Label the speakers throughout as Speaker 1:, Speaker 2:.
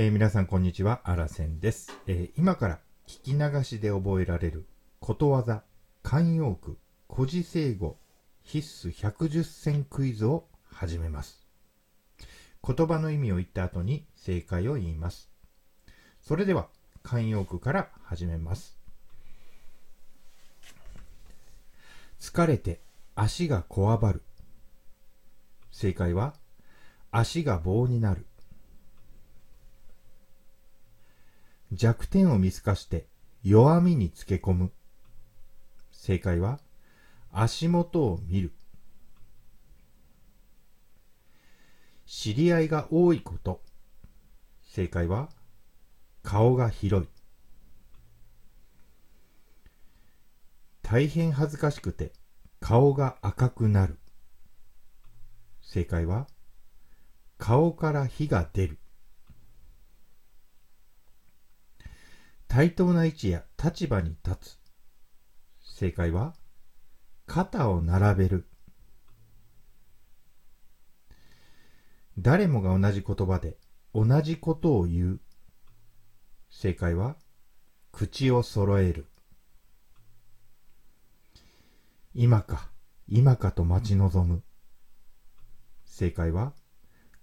Speaker 1: えー皆さんこんにちは、あらせんです、えー今から聞き流しで覚えられることわざ、慣用句、古事成語、必須110選クイズを始めます。言葉の意味を言った後に正解を言います。それでは、慣用句から始めます。疲れて足がこわばる。正解は、足が棒になる。弱点を見透かして弱みにつけ込む。正解は、足元を見る。知り合いが多いこと。正解は、顔が広い。大変恥ずかしくて顔が赤くなる。正解は、顔から火が出る。対等な位置や立場に立つ。正解は、肩を並べる。誰もが同じ言葉で同じことを言う。正解は、口を揃える。今か、今かと待ち望む。正解は、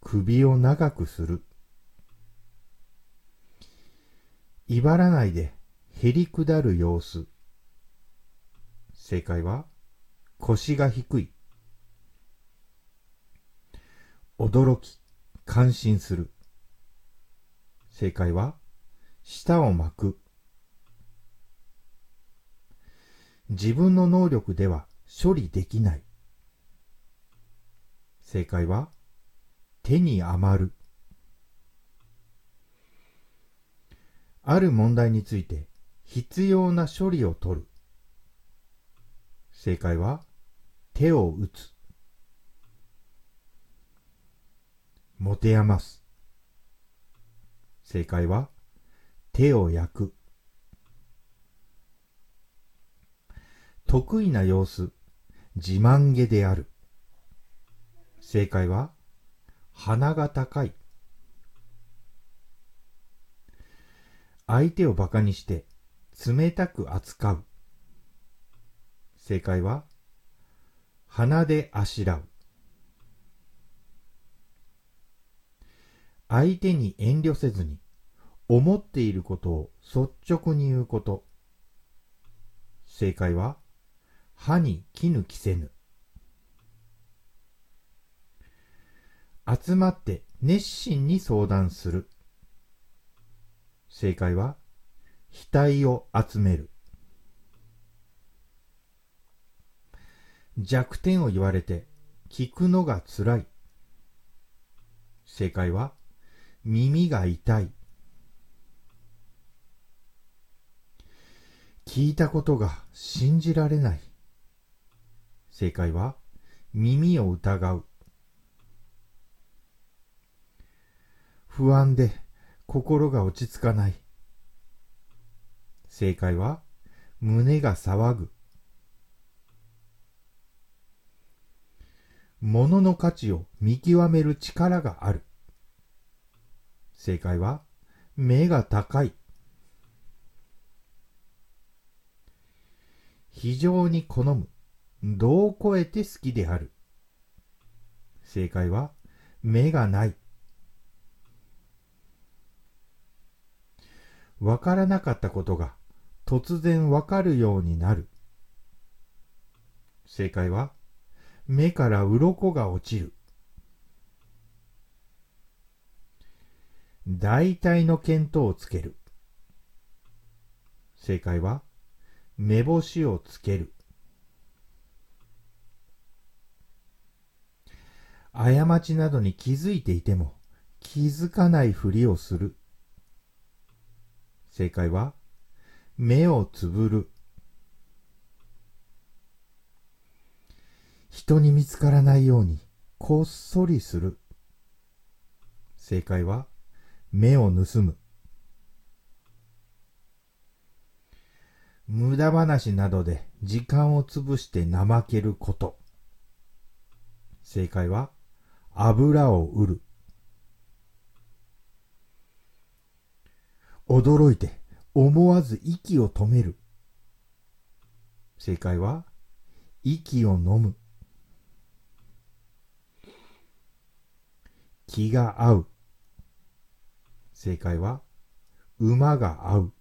Speaker 1: 首を長くする。威張らないで、へりくだる様子。正解は、腰が低い。驚き、感心する。正解は、舌を巻く。自分の能力では処理できない。正解は、手に余る。ある問題について必要な処理を取る。正解は、手を打つ。持て余す。正解は、手を焼く。得意な様子、自慢げである。正解は、鼻が高い。相手を馬鹿にして冷たく扱う。正解は、鼻であしらう。相手に遠慮せずに思っていることを率直に言うこと。正解は、歯に絹着せぬ。集まって熱心に相談する。正解は、額を集める。弱点を言われて聞くのが辛い。正解は、耳が痛い。聞いたことが信じられない。正解は、耳を疑う。不安で心が落ち着かない。正解は、胸が騒ぐ。物の価値を見極める力がある。正解は、目が高い。非常に好む。度を超えて好きである。正解は、目がない。わからなかったことが突然わかるようになる。正解は、目から鱗が落ちる。大体の見当をつける。正解は、目星をつける。過ちなどに気づいていても気づかないふりをする。正解は、目をつぶる。人に見つからないようにこっそりする。正解は、目を盗む。無駄話などで時間を潰して怠けること。正解は、油を売る。驚いて思わず息を止める。正解は、息を飲む。気が合う。正解は、馬が合う。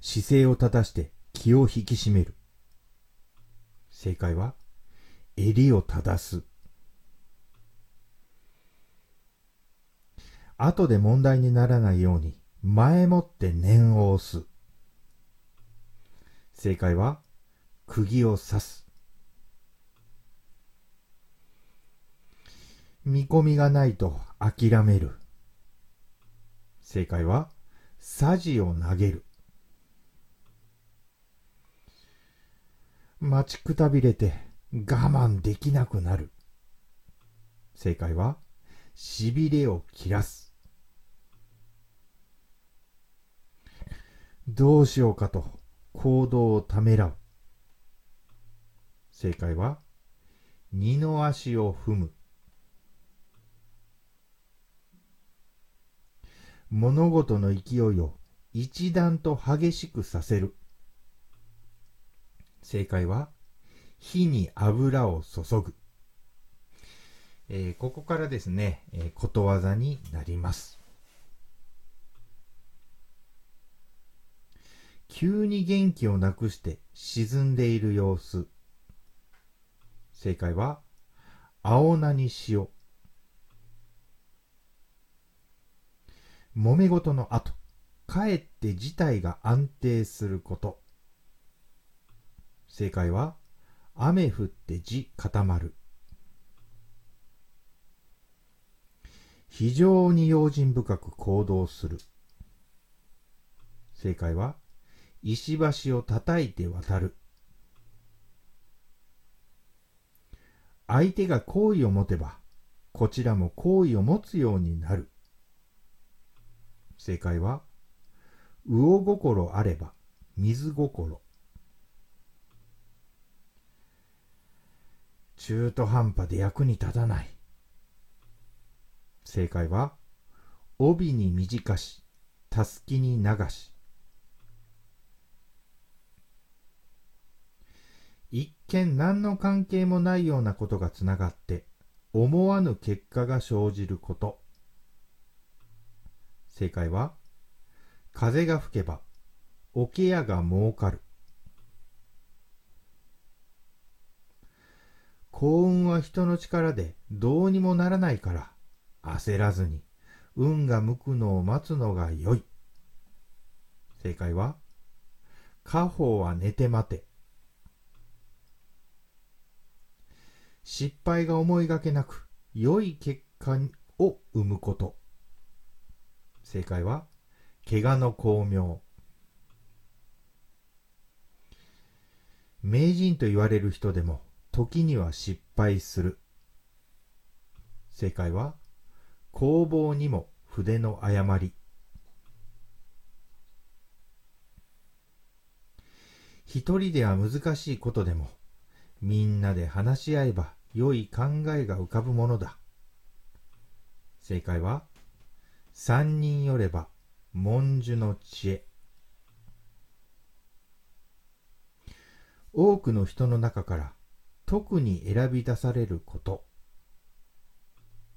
Speaker 1: 姿勢を正して気を引き締める。正解は、襟を正す。後で問題にならないように前もって念を押す。正解は、釘を刺す。見込みがないと諦める。正解は、さじを投げる。待ちくたびれて我慢できなくなる。正解は、しびれを切らす。どうしようかと行動をためらう。正解は、二の足を踏む。物事の勢いを一段と激しくさせる。正解は、火に油を注ぐ。えー、ここからですね、えー、ことわざになります。急に元気をなくして沈んでいる様子。正解は、青菜に塩。揉め事の後、かえって事態が安定すること。正解は、雨降って地固まる。非常に用心深く行動する。正解は、石橋を叩いて渡る。相手が好意を持てば、こちらも好意を持つようになる。正解は、魚心あれば水心。中途半端で役に立たない。正解は、帯に短し、たすきに流し。一見何の関係もないようなことがつながって、思わぬ結果が生じること。正解は、風が吹けば、桶屋が儲かる。幸運は人の力でどうにもならないから、焦らずに運が向くのを待つのが良い。正解は、家宝は寝て待て。失敗が思いがけなく良い結果を生むこと。正解は、怪我の巧妙。名人と言われる人でも時には失敗する。正解は、工房にも筆の誤り。一人では難しいことでも、みんなで話し合えば良い考えが浮かぶものだ。正解は、三人よれば文殊の知恵。多くの人の中から特に選び出されること。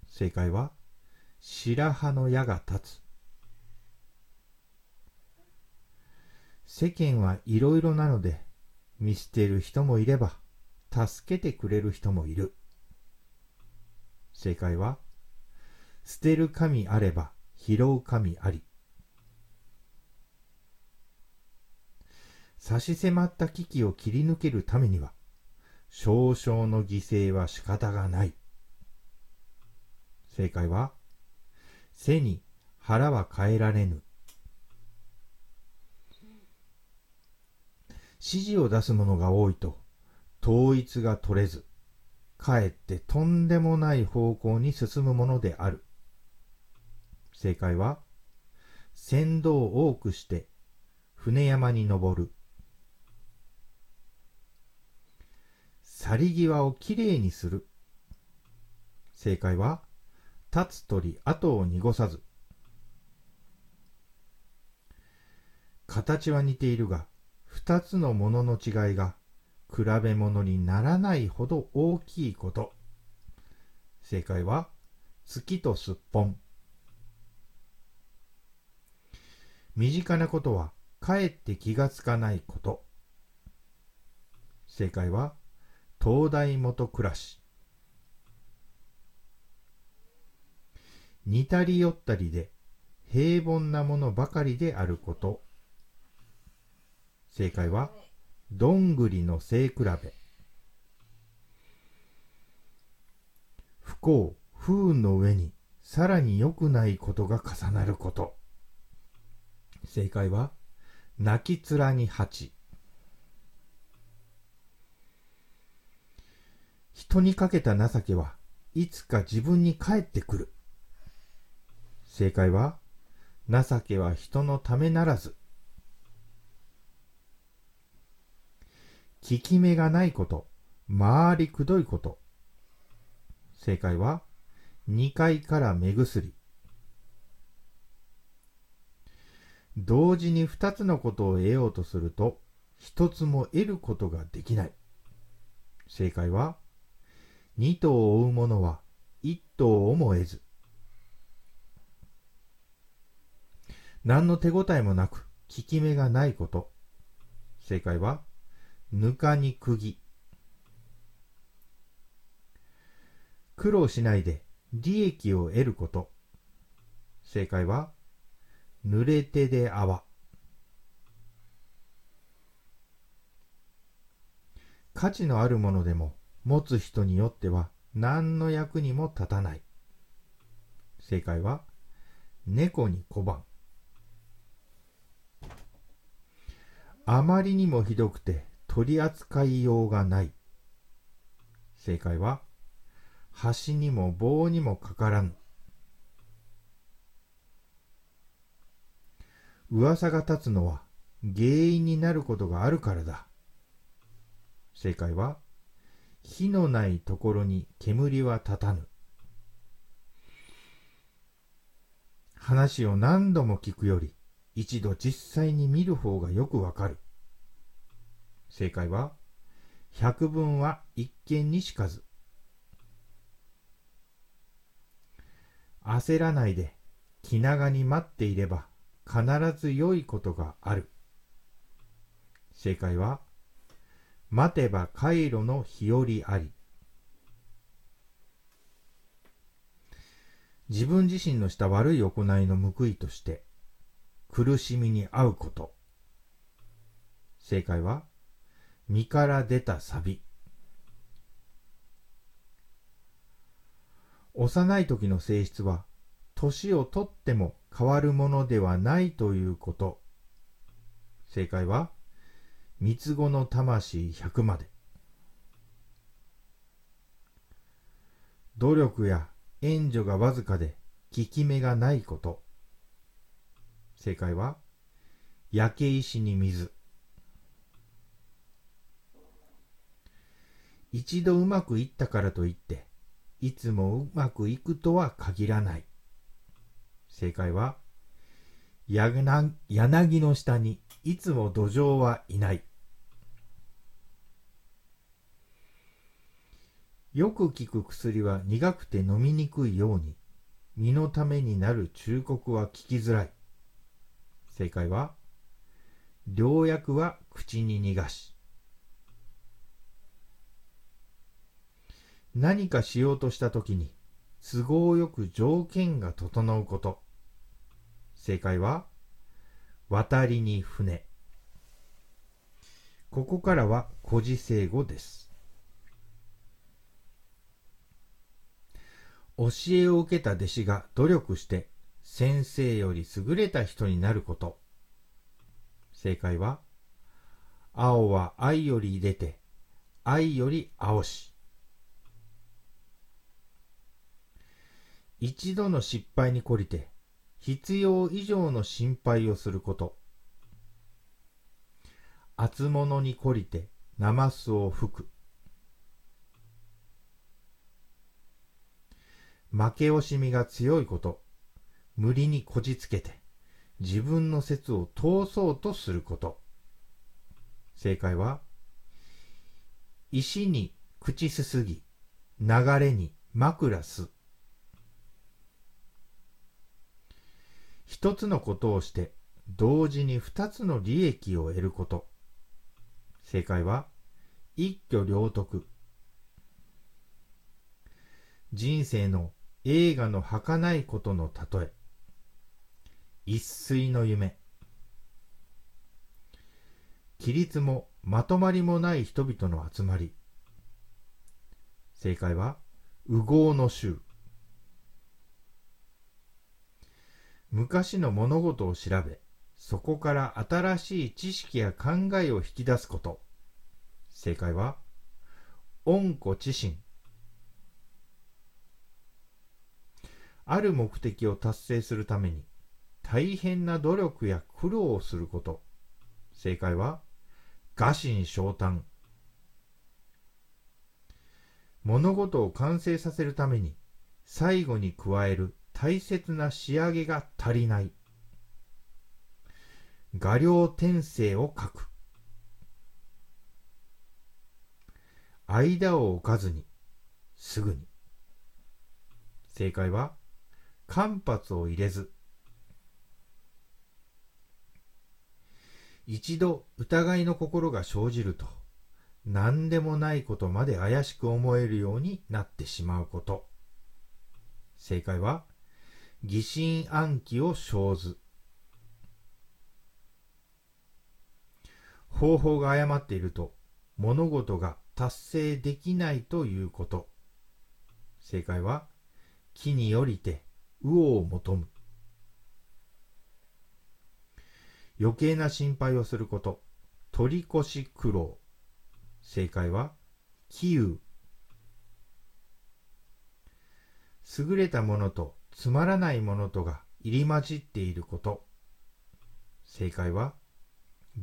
Speaker 1: 正解は、白羽の矢が立つ。世間はいろいろなので、見捨てる人もいれば、助けてくれる人もいる。正解は、捨てる神あれば拾う神あり。差し迫った危機を切り抜けるためには、少々の犠牲は仕方がない。正解は、背に腹は変えられぬ。指示を出す者が多いと、統一が取れず、かえってとんでもない方向に進むものである。正解は、船頭を多くして、船山に登る。去り際をきれいにする。正解は、立つ鳥後を濁さず。形は似ているが、二つのものの違いが比べ物にならないほど大きいこと。正解は月とすっぽん。身近なことはかえって気がつかないこと。正解は東大元暮らし。似たり寄ったりで平凡なものばかりであること。正解はどんぐりの背比べ。不幸、不運の上にさらに良くないことが重なること。正解は、泣き面に蜂。人にかけた情けはいつか自分に返ってくる。正解は、情けは人のためならず。効き目がないこと、回りくどいこと。正解は、2階から目薬。同時に2つのことを得ようとすると、1つも得ることができない。正解は、2頭を追う者は1頭をも得ず。何の手応えもなく、効き目がないこと。正解は、ぬかに釘。苦労しないで利益を得ること。正解は、濡れ手で泡。価値のあるものでも持つ人によっては何の役にも立たない。正解は、猫に小判。あまりにもひどくて取り扱いようがない。正解は、橋にも棒にもかからぬ。噂が立つのは原因になることがあるからだ。正解は、火のないところに煙は立たぬ。話を何度も聞くより、一度実際に見る方がよくわかる。正解は、百聞は一見にしかず。焦らないで気長に待っていれば必ず良いことがある。正解は、待てば回路の日和あり。自分自身のした悪い行いの報いとして、苦しみに遭うこと。正解は、身から出たサビ。幼い時の性質は、年をとっても変わるものではないということ。正解は、三つ子の魂100まで。努力や援助がわずかで効き目がないこと。正解は、焼け石に水。一度うまくいったからといって、いつもうまくいくとは限らない。正解は、柳の下にいつも土壌はいない。よく効く薬は苦くて飲みにくいように、身のためになる忠告は聞きづらい。正解は、良薬は口に逃がし。何かしようとしたときに、都合よく条件が整うこと。正解は、渡りに船。ここからは古事成語です。教えを受けた弟子が努力して先生より優れた人になること。正解は、青は愛より出て、愛より青し。一度の失敗に懲りて必要以上の心配をすること。厚物に懲りてナマスを吹く。負け惜しみが強いこと、無理にこじつけて、自分の説を通そうとすること。正解は、石に口すすぎ、流れに枕す。一つのことをして、同時に二つの利益を得ること。正解は、一挙両得。人生の映画の儚いことの例え。一睡の夢。規律もまとまりもない人々の集まり。正解は、右合の衆。昔の物事を調べ、そこから新しい知識や考えを引き出すこと。正解は、恩子知心。ある目的を達成するために、大変な努力や苦労をすること。正解は、餓心昇胆。物事を完成させるために、最後に加える大切な仕上げが足りない。画量転生を書く。間を置かずに、すぐに。正解は、間髪を入れず。一度疑いの心が生じると、何でもないことまで怪しく思えるようになってしまうこと。正解は、疑心暗鬼を生ず。方法が誤っていると、物事が達成できないということ。正解は、木に降りて、魚を求む。余計な心配をすること。取り越し苦労。正解は、気有。優れたものとつまらないものとが入り混じっていること。正解は、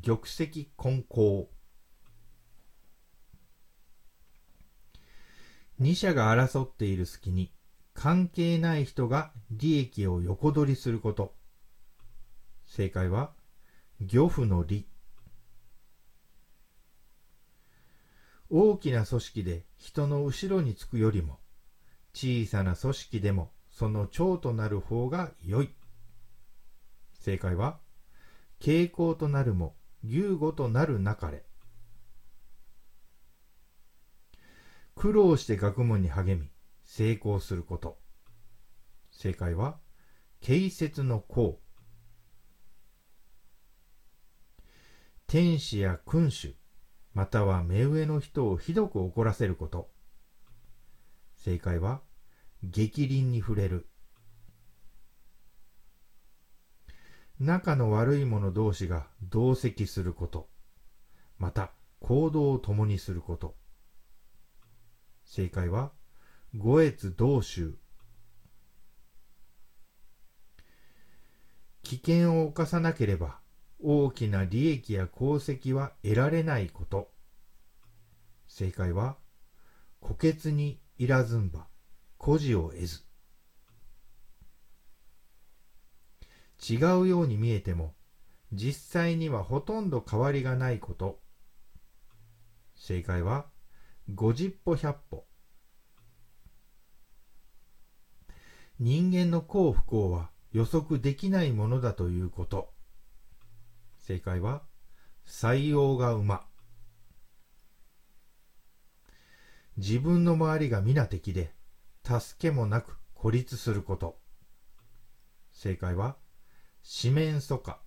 Speaker 1: 玉石混交。二者が争っている隙に関係ない人が利益を横取りすること。正解は、漁夫の利。大きな組織で人の後ろにつくよりも、小さな組織でもその長となる方が良い。正解は、傾向となるも、牛語となるなかれ。苦労して学問に励み、成功すること。正解は、慶節の功。天使や君主、または目上の人をひどく怒らせること。正解は、激鱗に触れる。仲の悪い者同士が同席すること。また、行動を共にすること。正解は、五越同州。危険を冒さなければ、大きな利益や功績は得られないこと。正解は、虎穴にいらずんば。孤児を得ず。違うように見えても実際にはほとんど変わりがないこと。正解は50歩100歩。人間の幸不幸は予測できないものだということ。正解は採用が馬。自分の周りが皆敵で助けもなく孤立すること。正解は、四面楚歌。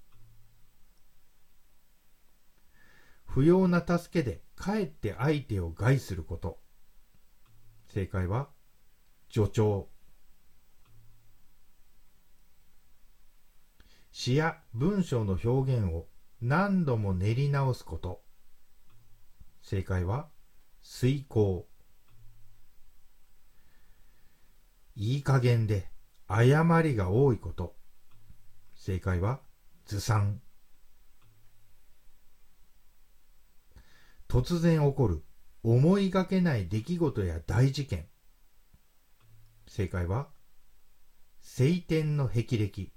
Speaker 1: 不要な助けでかえって相手を害すること。正解は、助長。詩や文章の表現を何度も練り直すこと。正解は、遂行。いい加減で誤りが多いこと。正解はずさん。突然起こる思いがけない出来事や大事件。正解は晴天の霹靂。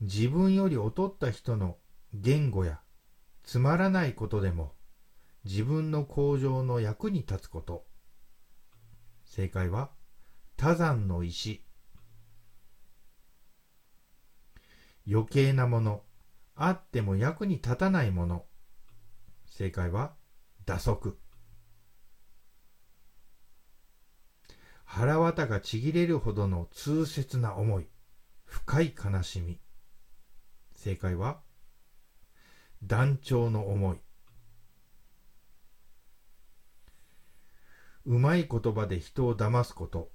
Speaker 1: 自分より劣った人の言語やつまらないことでも自分の向上の役に立つこと。正解は多山の石。余計なもの、あっても役に立たないもの。正解は打足。腹渡がちぎれるほどの痛切な思い、深い悲しみ。正解は団長の思い。うまい言葉で人を騙すこと、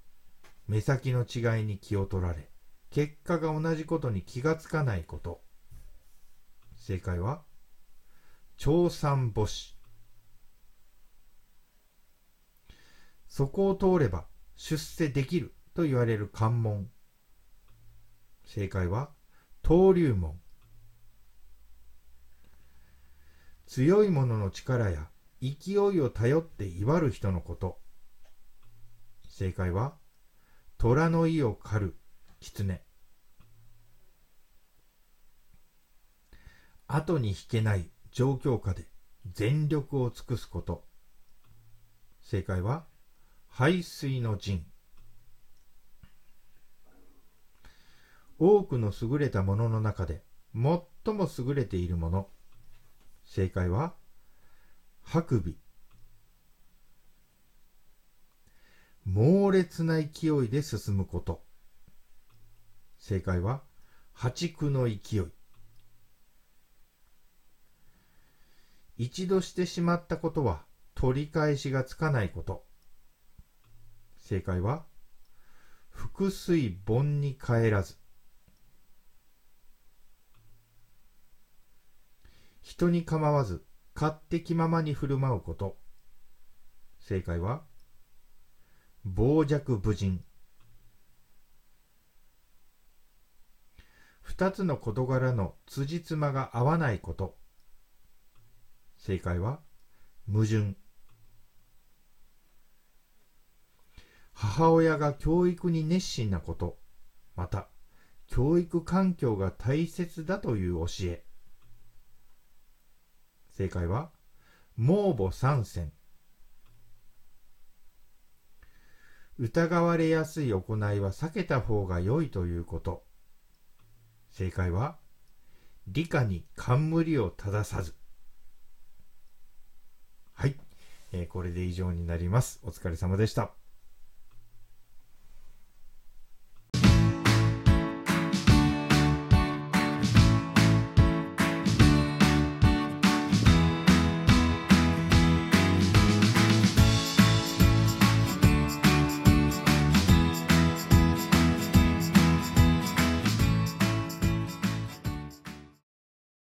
Speaker 1: 目先の違いに気を取られ、結果が同じことに気がつかないこと。正解は、長三母子。そこを通れば出世できると言われる関門。正解は、登竜門。強い者の力や勢いを頼って威張る人のこと。正解は、虎の意を狩る狐。後に引けない状況下で全力を尽くすこと。正解は、排水の陣。多くの優れたものの中で最も優れているもの。正解は、ハクビ。猛烈な勢いで進むこと。正解は、破竹の勢い。一度してしまったことは取り返しがつかないこと。正解は、腹水盆に帰らず。人に構わず勝手気ままに振る舞うこと。正解は、傍若無人。二つの事柄の辻褄が合わないこと。正解は、矛盾。母親が教育に熱心なこと、また、教育環境が大切だという教え。正解は、盲母三選。疑われやすい行いは避けた方が良いということ。正解は、理科に冠を正さず。はい、えー、これで以上になります。お疲れ様でした。